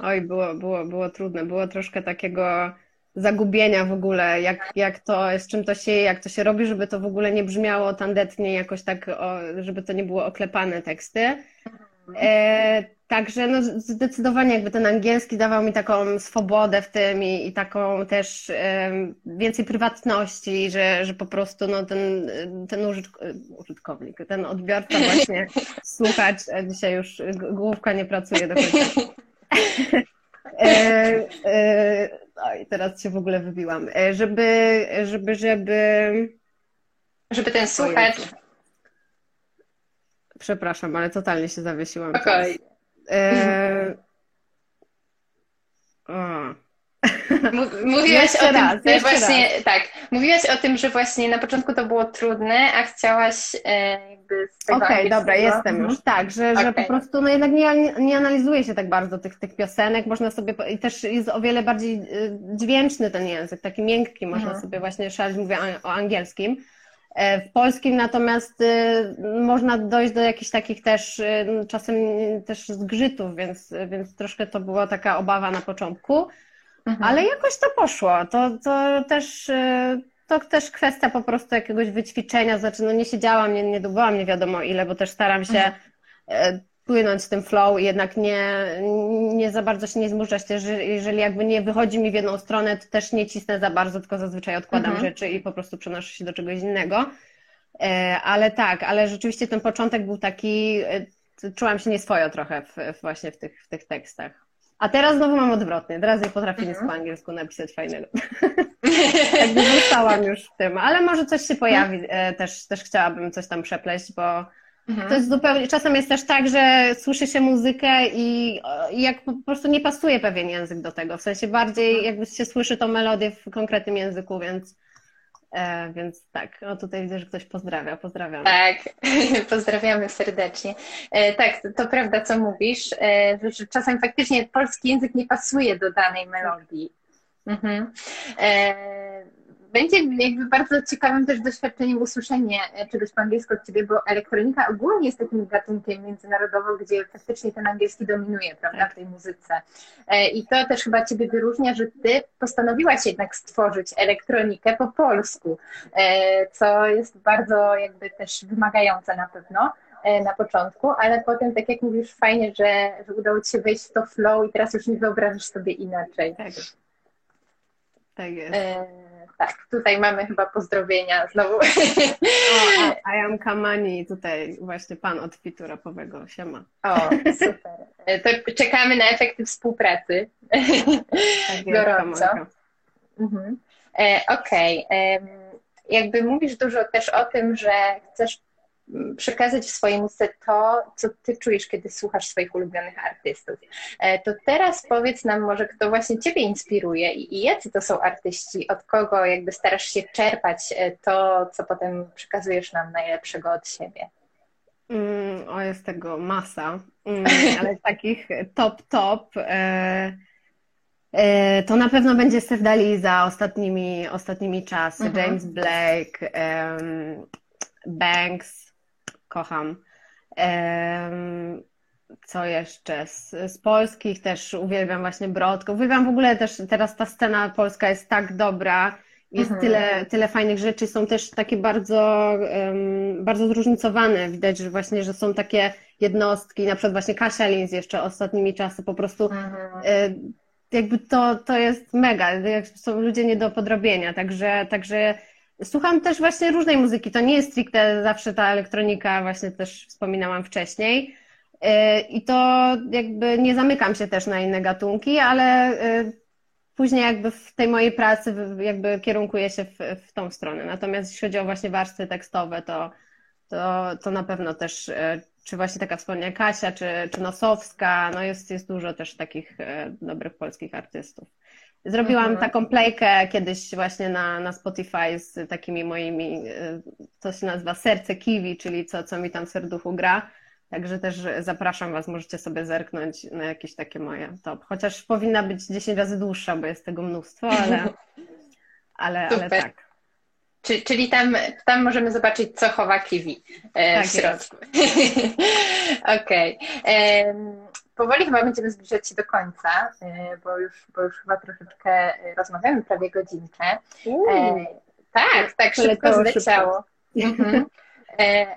Oj, było, było, było trudne. Było troszkę takiego zagubienia w ogóle, jak, jak to, z czym to się, jak to się robi, żeby to w ogóle nie brzmiało tandetnie, jakoś tak, o, żeby to nie było oklepane teksty. E, także no, zdecydowanie jakby ten angielski dawał mi taką swobodę w tym i, i taką też e, więcej prywatności, że, że po prostu no, ten, ten użytkownik, ten odbiorca właśnie, słuchacz, dzisiaj już główka nie pracuje do końca. E, e, oj, teraz się w ogóle wybiłam. E, żeby, żeby, żeby. Żeby ten słuchacz. Przepraszam, ale totalnie się zawiesiłam. Okej. Okay. Mówiłaś o raz, tym, właśnie, raz. tak, mówiłaś o tym, że właśnie na początku to było trudne, a chciałaś e, jakby z tego Okej, okay, dobra, jestem mhm. już, tak, że, okay. że po prostu no jednak nie, nie analizuje się tak bardzo tych, tych piosenek, można sobie, i też jest o wiele bardziej e, dźwięczny ten język, taki miękki, można mhm. sobie właśnie szaleć, mówię o angielskim, e, w polskim natomiast y, można dojść do jakichś takich też y, czasem też zgrzytów, więc, więc troszkę to była taka obawa na początku. Mhm. Ale jakoś to poszło. To, to też y, to też kwestia po prostu jakiegoś wyćwiczenia, znaczy no nie siedziałam, nie, nie dubałam nie wiadomo ile, bo też staram się mhm. Y, płynąć z tym flow i jednak nie, nie za bardzo się nie zmuszać jeżeli jakby nie wychodzi mi w jedną stronę, to też nie cisnę za bardzo, tylko zazwyczaj odkładam mhm. rzeczy i po prostu przenoszę się do czegoś innego. E, ale tak, ale rzeczywiście ten początek był taki, czułam się nieswojo trochę w, właśnie w tych, w tych tekstach. A teraz znowu mam odwrotnie. Teraz nie potrafię nic po angielsku napisać fajnego. Jakby zostałam już w tym, ale może coś się pojawi. E, też, też chciałabym coś tam przepleść, bo mhm. to jest zupełnie. Czasem jest też tak, że słyszy się muzykę i, i jak po prostu nie pasuje pewien język do tego. W sensie bardziej mhm. jakby się słyszy tą melodię w konkretnym języku, więc E, więc tak, o tutaj widzę, że ktoś pozdrawia, pozdrawiamy. Tak, pozdrawiamy serdecznie. E, tak, to, to, prawda, co mówisz, e, że czasem faktycznie polski język nie pasuje do danej melodii. Mhm. E, będzie jakby bardzo ciekawym też doświadczeniem usłyszenie czegoś po angielsku od Ciebie, bo elektronika ogólnie jest takim gatunkiem międzynarodowym, gdzie faktycznie ten angielski dominuje, prawda, w tej muzyce. E, I to też chyba Ciebie wyróżnia, że Ty postanowiłaś jednak stworzyć elektronikę po polsku, e, co jest bardzo jakby też wymagające na pewno e, na początku, ale potem, tak jak mówisz, fajnie, że, że udało Ci się wejść w to flow i teraz już nie wyobrażasz sobie inaczej. Tak, tak jest. Tak, tutaj mamy chyba pozdrowienia znowu. O, a, I am Kamani, tutaj właśnie pan od Fitu rapowego, siema. O, super. To czekamy na efekty współpracy. Tak Gorąco. Mhm. E, Okej. Okay. jakby mówisz dużo też o tym, że chcesz przekazać w swojej muzyce to, co ty czujesz, kiedy słuchasz swoich ulubionych artystów. E, to teraz powiedz nam może, kto właśnie ciebie inspiruje i, i jacy to są artyści, od kogo jakby starasz się czerpać e, to, co potem przekazujesz nam najlepszego od siebie. Mm, o, jest tego masa, mm, ale takich top, top e, e, to na pewno będzie Steph Dali za ostatnimi, ostatnimi czasy, mhm. James Blake, Banks, kocham. Co jeszcze? Z, z, polskich też uwielbiam właśnie Brodkę. Uwielbiam w ogóle też, teraz ta scena polska jest tak dobra, jest mhm. tyle, tyle fajnych rzeczy, są też takie bardzo, um, bardzo zróżnicowane. Widać, że właśnie, że są takie jednostki, na przykład właśnie Kasia Lins jeszcze ostatnimi czasy po prostu mhm. y, jakby to, to jest mega, są ludzie nie do podrobienia, także, także Słucham też właśnie różnej muzyki. To nie jest stricte zawsze ta elektronika, właśnie też wspominałam wcześniej. Y, I to jakby nie zamykam się też na inne gatunki, ale y, później jakby w tej mojej pracy jakby kierunkuję się w, w tą stronę. Natomiast jeśli chodzi o właśnie warstwy tekstowe, to, to, to na pewno też, y, czy właśnie taka wspomniana Kasia, czy, czy Nosowska, no jest, jest dużo też takich dobrych polskich artystów. Zrobiłam mhm. taką playkę kiedyś właśnie na, na Spotify z takimi moimi, to się nazywa Serce Kiwi, czyli co, co mi tam w serduchu gra. Także też zapraszam Was, możecie sobie zerknąć na jakieś takie moje top. Chociaż powinna być 10 razy dłuższa, bo jest tego mnóstwo, ale, ale, ale tak. Czyli tam, tam możemy zobaczyć, co chowa kiwi e, tak w środku. Okej. Okay powoli chyba będziemy zbliżać się do końca, e, bo już, bo już chyba troszeczkę rozmawiamy, prawie godzinkę. E, tak, tak, szybko zleciało. Mhm.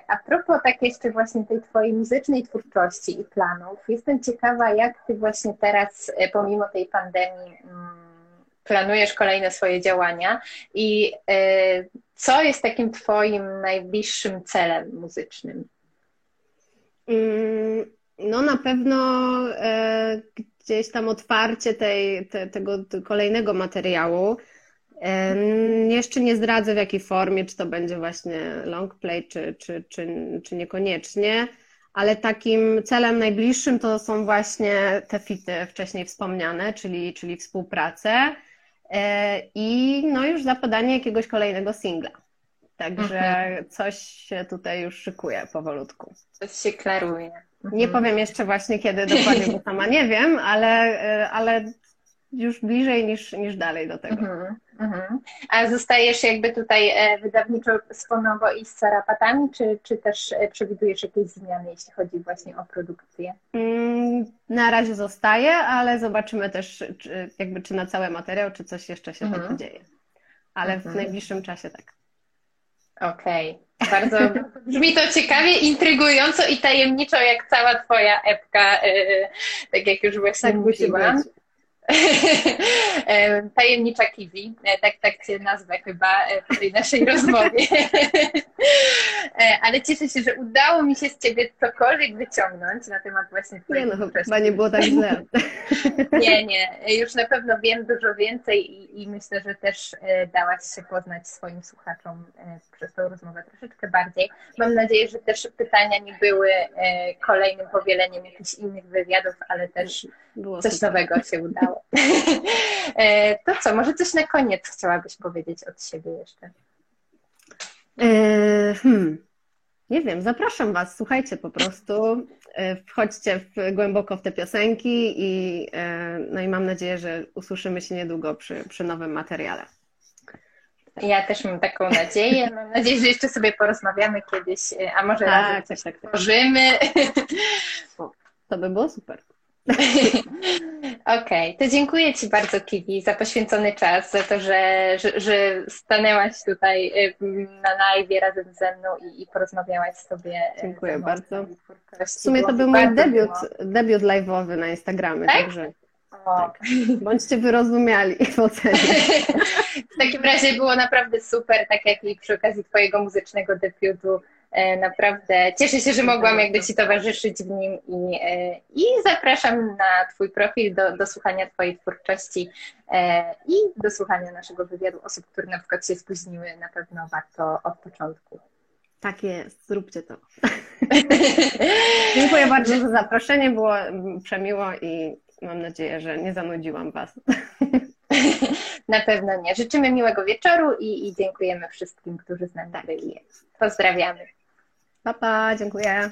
A propos tak jeszcze właśnie tej Twojej muzycznej twórczości i planów, jestem ciekawa, jak Ty właśnie teraz, pomimo tej pandemii, mm, planujesz kolejne swoje działania i co jest takim Twoim najbliższym celem muzycznym? Mm, no na pewno e, gdzieś tam otwarcie tej, te, tego kolejnego materiału. E, jeszcze nie zdradzę w jakiej formie, czy to będzie właśnie long play, czy, czy, czy, czy niekoniecznie, ale takim celem najbliższym to są właśnie te fity wcześniej wspomniane, czyli, czyli współpracę e, i no już zapadanie jakiegoś kolejnego singla. Także mhm. coś się tutaj już szykuje powolutku. Coś się klaruje. Nie mhm. powiem jeszcze właśnie kiedy dokładnie, bo sama nie wiem, ale, e, ale już bliżej niż, niż dalej do tego. Mhm, mhm. A zostajesz jakby tutaj e, wydawniczo z Ponowo i z Sarapatami, czy, czy też e, przewidujesz jakieś zmiany, jeśli chodzi właśnie o produkcję? Mm, na razie zostaję, ale zobaczymy też czy, jakby czy na cały materiał, czy coś jeszcze się mhm. dzieje. Ale w najbliższym czasie tak. Okej. Okay. Bardzo brzmi to ciekawie, intrygująco i tajemniczo, jak cała Twoja epka, yy, tak jak już właśnie tak mówiłam. Tajemnicza Kiwi, e, tak, tak Cię nazwę chyba w tej naszej rozmowie. Ale cieszę się, że udało mi się z Ciebie cokolwiek wyciągnąć na temat właśnie Twojej Nie no, chyba nie było tak źle. Nie, nie. Już na pewno wiem dużo więcej i, i myślę, że też dałaś się poznać swoim słuchaczom przez tą rozmowę troszeczkę bardziej. Mam nadzieję, że też pytania nie były kolejnym powieleniem jakichś innych wywiadów, ale też było coś super. nowego się udało. E, to co, może coś na koniec chciałabyś powiedzieć od siebie jeszcze? E, hmm. Nie wiem, zapraszam Was, słuchajcie po prostu, e, wchodźcie w, głęboko w te piosenki i, no i mam nadzieję, że usłyszymy się niedługo przy, przy nowym materiale. Ja też mam taką nadzieję. Mam nadzieję, że jeszcze sobie porozmawiamy kiedyś, a może tak, razem coś tak, tak. tworzymy. To by było super. Okej, okay. to dziękuję Ci bardzo, Kiwi, za poświęcony czas, za to, że, że, że stanęłaś tutaj na live razem ze mną i, i porozmawiałaś sobie. Dziękuję bardzo. W sumie to był mój debiut, debiut live'owy na Instagramie, tak? także tak. bądźcie wyrozumiali w ocenie. w takim razie było naprawdę super, tak jak i przy okazji Twojego muzycznego debiutu E, naprawdę cieszę się, że mogłam jakby Ci towarzyszyć w nim i, e, i zapraszam na Twój profil do, do słuchania Twojej twórczości e, i do słuchania naszego wywiadu osób, które na przykład się spóźniły. Na pewno warto od początku. Tak jest, zróbcie to. Dziękuję bardzo za zaproszenie, było przemiło i mam nadzieję, że nie zanudziłam Was. Na pewno nie. Życzymy miłego wieczoru i, i dziękujemy wszystkim, którzy z nami tak. byli. Pozdrawiamy. 爸爸，辛苦了